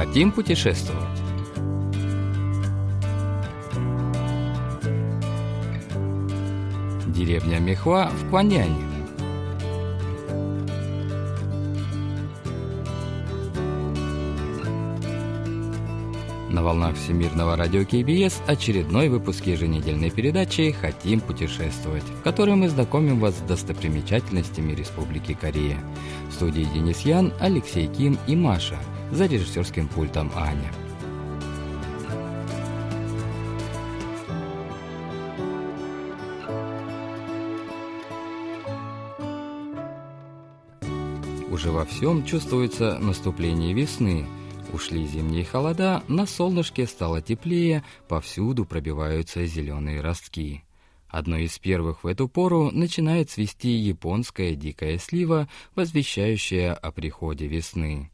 Хотим путешествовать? Деревня Мехва в Кваняне. На волнах Всемирного радио КБС очередной выпуск еженедельной передачи «Хотим путешествовать», в которой мы знакомим вас с достопримечательностями Республики Корея. В студии Денис Ян, Алексей Ким и Маша, за режиссерским пультом Аня. Уже во всем чувствуется наступление весны – Ушли зимние холода, на солнышке стало теплее, повсюду пробиваются зеленые ростки. Одной из первых в эту пору начинает свисти японская дикая слива, возвещающая о приходе весны.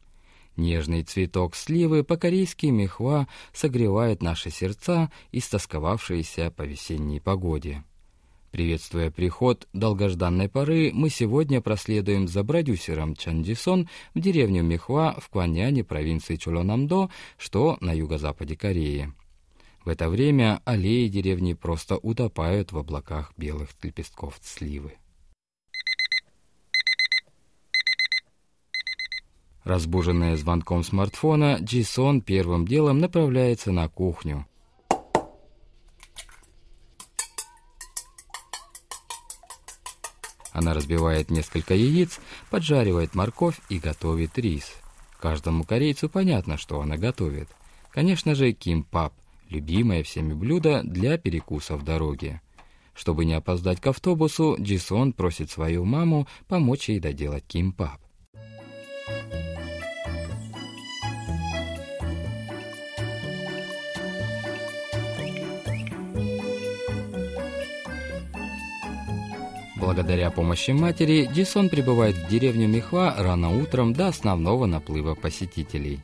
Нежный цветок сливы по-корейски мехва согревает наши сердца, истосковавшиеся по весенней погоде. Приветствуя приход долгожданной поры, мы сегодня проследуем за продюсером Чандисон в деревню Михва в Кваняне провинции Чулонамдо, что на юго-западе Кореи. В это время аллеи деревни просто утопают в облаках белых лепестков сливы. Разбуженная звонком смартфона, Джисон первым делом направляется на кухню – Она разбивает несколько яиц, поджаривает морковь и готовит рис. Каждому корейцу понятно, что она готовит. Конечно же, кимпап – любимое всеми блюдо для перекуса в дороге. Чтобы не опоздать к автобусу, Джисон просит свою маму помочь ей доделать кимпап. Благодаря помощи матери, Дисон прибывает в деревню Михва рано утром до основного наплыва посетителей.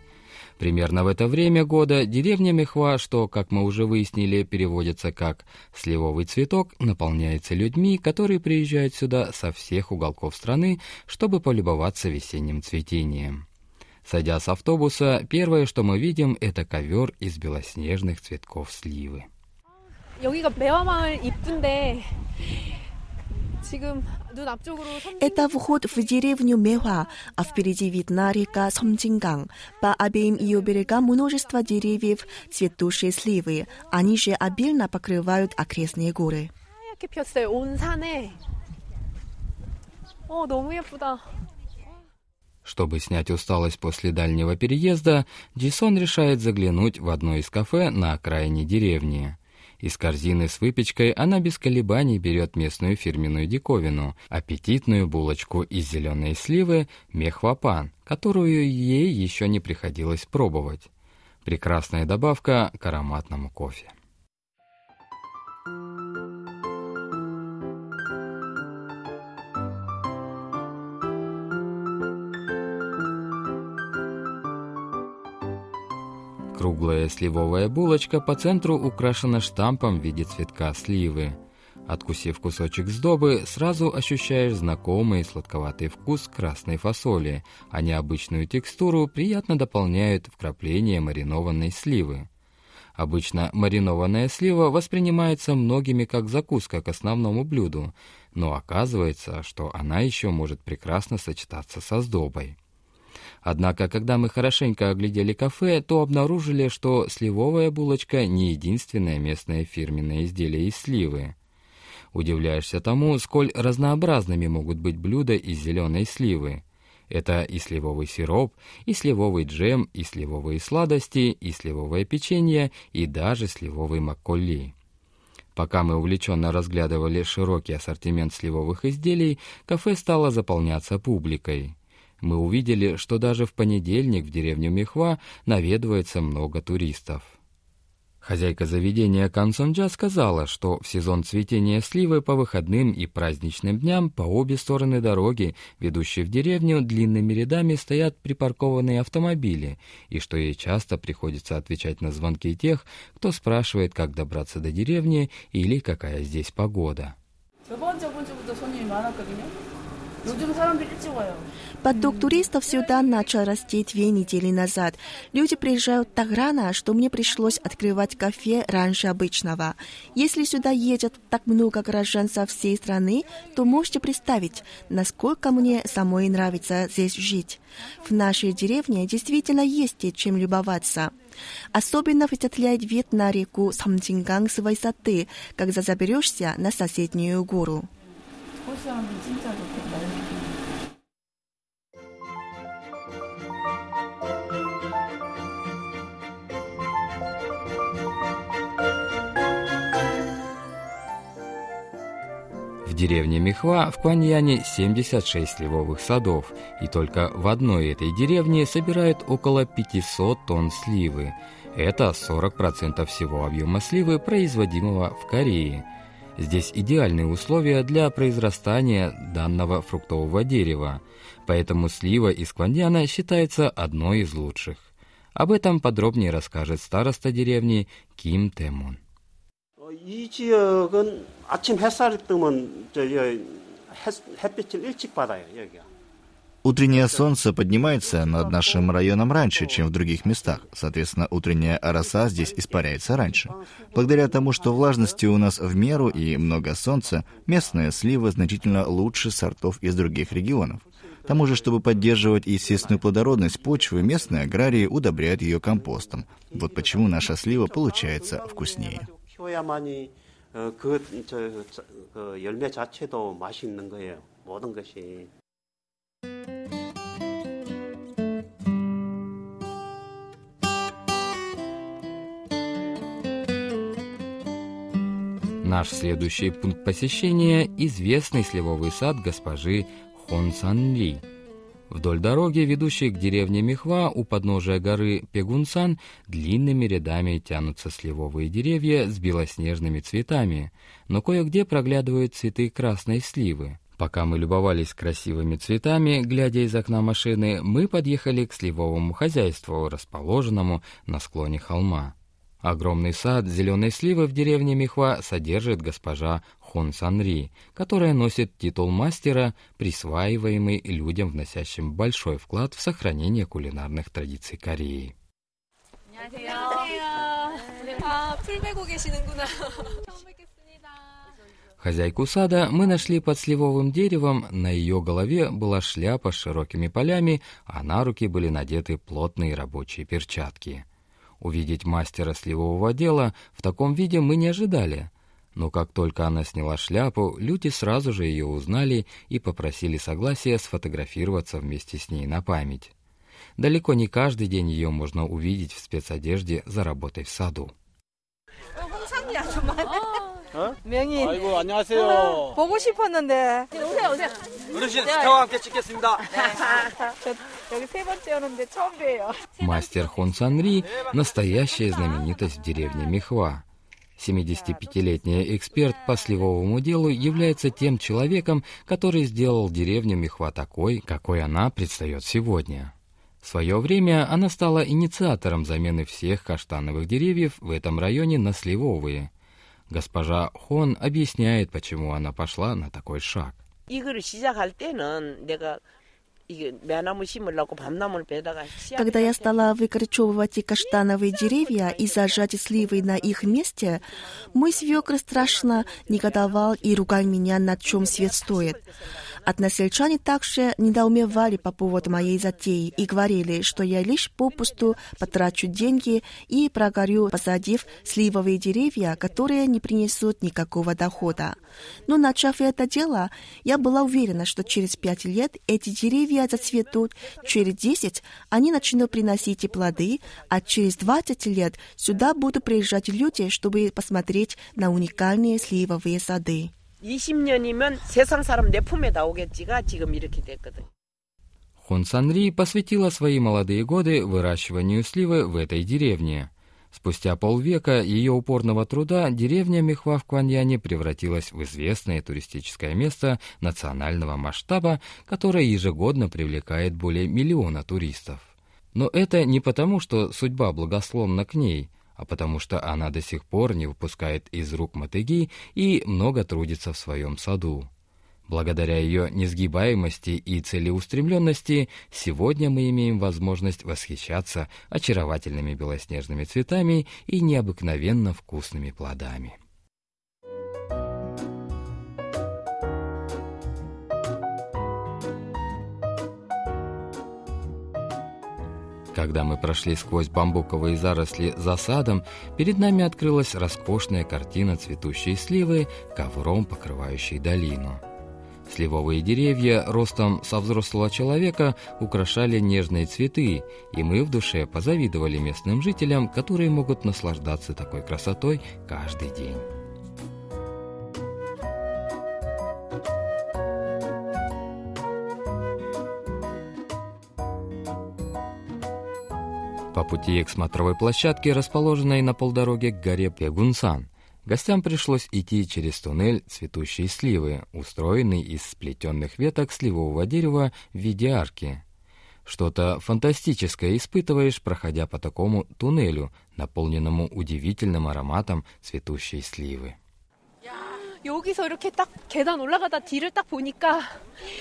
Примерно в это время года деревня Мехва, что, как мы уже выяснили, переводится как «сливовый цветок», наполняется людьми, которые приезжают сюда со всех уголков страны, чтобы полюбоваться весенним цветением. Сойдя с автобуса, первое, что мы видим, это ковер из белоснежных цветков сливы. 여기가 매화마을 이쁜데 это вход в деревню Меха, а впереди видна река Сомджинган. По обеим ее берегам множество деревьев, цветущие сливы. Они же обильно покрывают окрестные горы. Чтобы снять усталость после дальнего переезда, Дисон решает заглянуть в одно из кафе на окраине деревни. Из корзины с выпечкой она без колебаний берет местную фирменную диковину – аппетитную булочку из зеленой сливы мехвапан, которую ей еще не приходилось пробовать. Прекрасная добавка к ароматному кофе. Круглая сливовая булочка по центру украшена штампом в виде цветка сливы. Откусив кусочек сдобы, сразу ощущаешь знакомый сладковатый вкус красной фасоли, а необычную текстуру приятно дополняют вкрапления маринованной сливы. Обычно маринованная слива воспринимается многими как закуска к основному блюду, но оказывается, что она еще может прекрасно сочетаться со сдобой. Однако, когда мы хорошенько оглядели кафе, то обнаружили, что сливовая булочка не единственное местное фирменное изделие из сливы. Удивляешься тому, сколь разнообразными могут быть блюда из зеленой сливы. Это и сливовый сироп, и сливовый джем, и сливовые сладости, и сливовое печенье, и даже сливовый макколи. Пока мы увлеченно разглядывали широкий ассортимент сливовых изделий, кафе стало заполняться публикой мы увидели, что даже в понедельник в деревню Мехва наведывается много туристов. Хозяйка заведения Кансонджа сказала, что в сезон цветения сливы по выходным и праздничным дням по обе стороны дороги, ведущей в деревню, длинными рядами стоят припаркованные автомобили, и что ей часто приходится отвечать на звонки тех, кто спрашивает, как добраться до деревни или какая здесь погода. Поток туристов сюда начал расти две недели назад. Люди приезжают так рано, что мне пришлось открывать кафе раньше обычного. Если сюда едет так много граждан со всей страны, то можете представить, насколько мне самой нравится здесь жить. В нашей деревне действительно есть чем любоваться. Особенно впечатляет вид на реку Самджинган с высоты, когда заберешься на соседнюю гору. Деревне Мехва в Кваньяне 76 сливовых садов, и только в одной этой деревне собирают около 500 тонн сливы. Это 40% всего объема сливы, производимого в Корее. Здесь идеальные условия для произрастания данного фруктового дерева, поэтому слива из Кваньяна считается одной из лучших. Об этом подробнее расскажет староста деревни Ким Темун. 이 지역은 아침 햇살이 뜨면 저 햇빛을 일찍 받아요 여기가. Утреннее солнце поднимается над нашим районом раньше, чем в других местах. Соответственно, утренняя роса здесь испаряется раньше. Благодаря тому, что влажности у нас в меру и много солнца, местная слива значительно лучше сортов из других регионов. К тому же, чтобы поддерживать естественную плодородность почвы, местные аграрии удобряют ее компостом. Вот почему наша слива получается вкуснее. 키워야만이 어, 그, 저, 저, 그 열매 자체도 맛이 있는 거예요. 모든 것이. Наш следующий пункт посещения – известный сливовый сад госпожи Хон Сан Ли – Вдоль дороги, ведущей к деревне Мехва, у подножия горы Пегунсан, длинными рядами тянутся сливовые деревья с белоснежными цветами, но кое-где проглядывают цветы красной сливы. Пока мы любовались красивыми цветами, глядя из окна машины, мы подъехали к сливовому хозяйству, расположенному на склоне холма. Огромный сад зеленой сливы в деревне Михва содержит госпожа Хон Санри, которая носит титул мастера, присваиваемый людям, вносящим большой вклад в сохранение кулинарных традиций Кореи. Хозяйку сада мы нашли под сливовым деревом, на ее голове была шляпа с широкими полями, а на руки были надеты плотные рабочие перчатки. Увидеть мастера сливового дела в таком виде мы не ожидали. Но как только она сняла шляпу, люди сразу же ее узнали и попросили согласия сфотографироваться вместе с ней на память. Далеко не каждый день ее можно увидеть в спецодежде за работой в саду. 어? 명인. 아이고 안녕하세요. 보고 싶었는데. 오세요 오세요. 어르신 스타와 함께 찍겠습니다. 저, 여기 세 번째 오는데 처음 봬요. Мастер Хон Санри – настоящая знаменитость в деревне Михва. 75-летний эксперт по сливовому делу является тем человеком, который сделал деревню Михва такой, какой она предстает сегодня. В свое время она стала инициатором замены всех каштановых деревьев в этом районе на сливовые – Госпожа Хон объясняет, почему она пошла на такой шаг. Когда я стала выкорчевывать каштановые деревья и зажать сливы на их месте, мой свекр страшно негодовал и ругал меня, на чем свет стоит. Односельчане также недоумевали по поводу моей затеи и говорили, что я лишь попусту потрачу деньги и прогорю, посадив сливовые деревья, которые не принесут никакого дохода. Но начав это дело, я была уверена, что через пять лет эти деревья зацветут, через десять они начнут приносить и плоды, а через двадцать лет сюда будут приезжать люди, чтобы посмотреть на уникальные сливовые сады. 20년이면 세상 사람 내 품에 나오겠지가 지금 이렇게 됐거든. Хон Санри посвятила свои молодые годы выращиванию сливы в этой деревне. Спустя полвека ее упорного труда деревня Мехва в Кваньяне превратилась в известное туристическое место национального масштаба, которое ежегодно привлекает более миллиона туристов. Но это не потому, что судьба благословна к ней – а потому что она до сих пор не выпускает из рук мотыги и много трудится в своем саду. Благодаря ее несгибаемости и целеустремленности сегодня мы имеем возможность восхищаться очаровательными белоснежными цветами и необыкновенно вкусными плодами. Когда мы прошли сквозь бамбуковые заросли за садом, перед нами открылась роскошная картина цветущей сливы, ковром покрывающей долину. Сливовые деревья ростом со взрослого человека украшали нежные цветы, и мы в душе позавидовали местным жителям, которые могут наслаждаться такой красотой каждый день. По пути к смотровой площадке, расположенной на полдороге к горе Пегунсан, гостям пришлось идти через туннель цветущей сливы, устроенный из сплетенных веток сливового дерева в виде арки. Что-то фантастическое испытываешь, проходя по такому туннелю, наполненному удивительным ароматом цветущей сливы. 여기서 이렇게 딱 계단 올라가다 뒤를 딱 보니까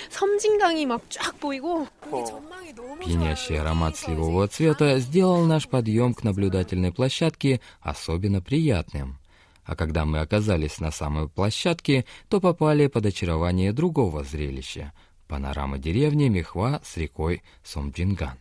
섬진강이 막 쫙 보이고 전망이 너무 Пьянящий аромат сливового цвета сделал наш подъем к наблюдательной площадке особенно приятным. а когда мы оказались на самой площадке, то попали под очарование другого зрелища — панорамы деревни Мехва с рекой Сомджинган.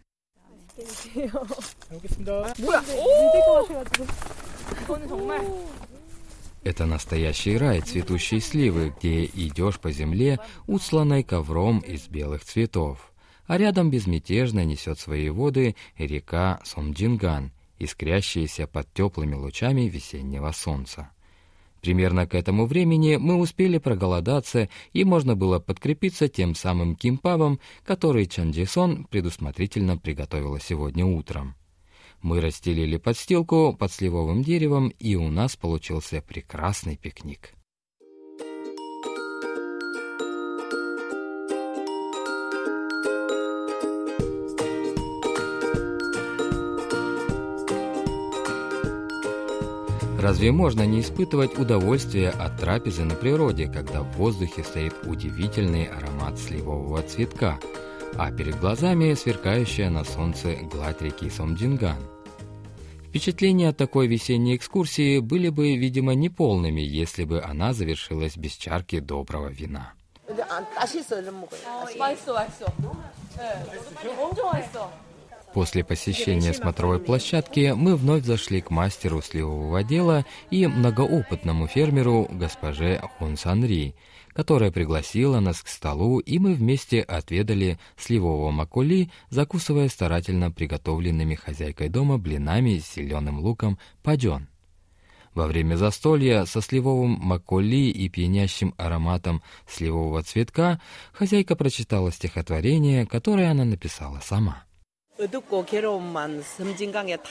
Это настоящий рай цветущей сливы, где идешь по земле, усланной ковром из белых цветов. А рядом безмятежно несет свои воды река Сомджинган — искрящаяся под теплыми лучами весеннего солнца. Примерно к этому времени мы успели проголодаться, и можно было подкрепиться тем самым кимпабом, который Чанджисон предусмотрительно приготовила сегодня утром. Мы расстелили подстилку под сливовым деревом, и у нас получился прекрасный пикник. Разве можно не испытывать удовольствие от трапезы на природе, когда в воздухе стоит удивительный аромат сливового цветка, а перед глазами сверкающая на солнце гладь реки Сомджинган? Впечатления от такой весенней экскурсии были бы, видимо, неполными, если бы она завершилась без чарки доброго вина. После посещения смотровой площадки мы вновь зашли к мастеру сливового дела и многоопытному фермеру госпоже Хун Санри, которая пригласила нас к столу, и мы вместе отведали сливового макули, закусывая старательно приготовленными хозяйкой дома блинами с зеленым луком паден. Во время застолья со сливовым маколи и пьянящим ароматом сливового цветка хозяйка прочитала стихотворение, которое она написала сама — 어둡고 괴로움만 섬진강에 다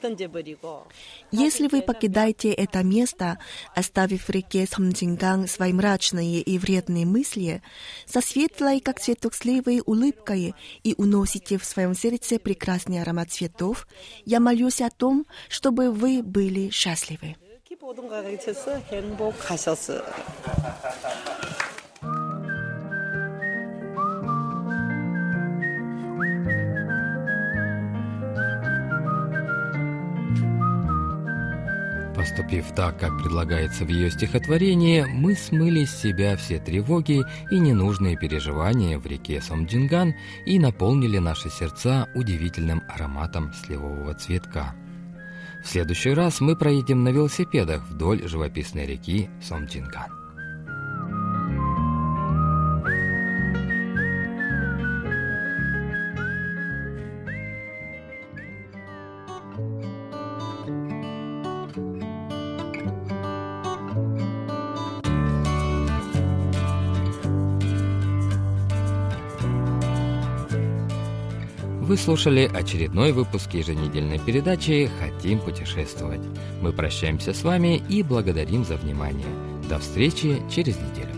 던져버리고 Если вы покидаете это место, оставив в реке Сомджинган свои мрачные и вредные мысли, со светлой, как цветок сливы, улыбкой и уносите в своем сердце прекрасный аромат цветов, я молюсь о том, чтобы вы были счастливы. Поступив так, как предлагается в ее стихотворении, мы смыли с себя все тревоги и ненужные переживания в реке Сомджинган и наполнили наши сердца удивительным ароматом сливового цветка. В следующий раз мы проедем на велосипедах вдоль живописной реки Сомджинган. Слушали очередной выпуск еженедельной передачи «Хотим путешествовать». Мы прощаемся с вами и благодарим за внимание. До встречи через неделю.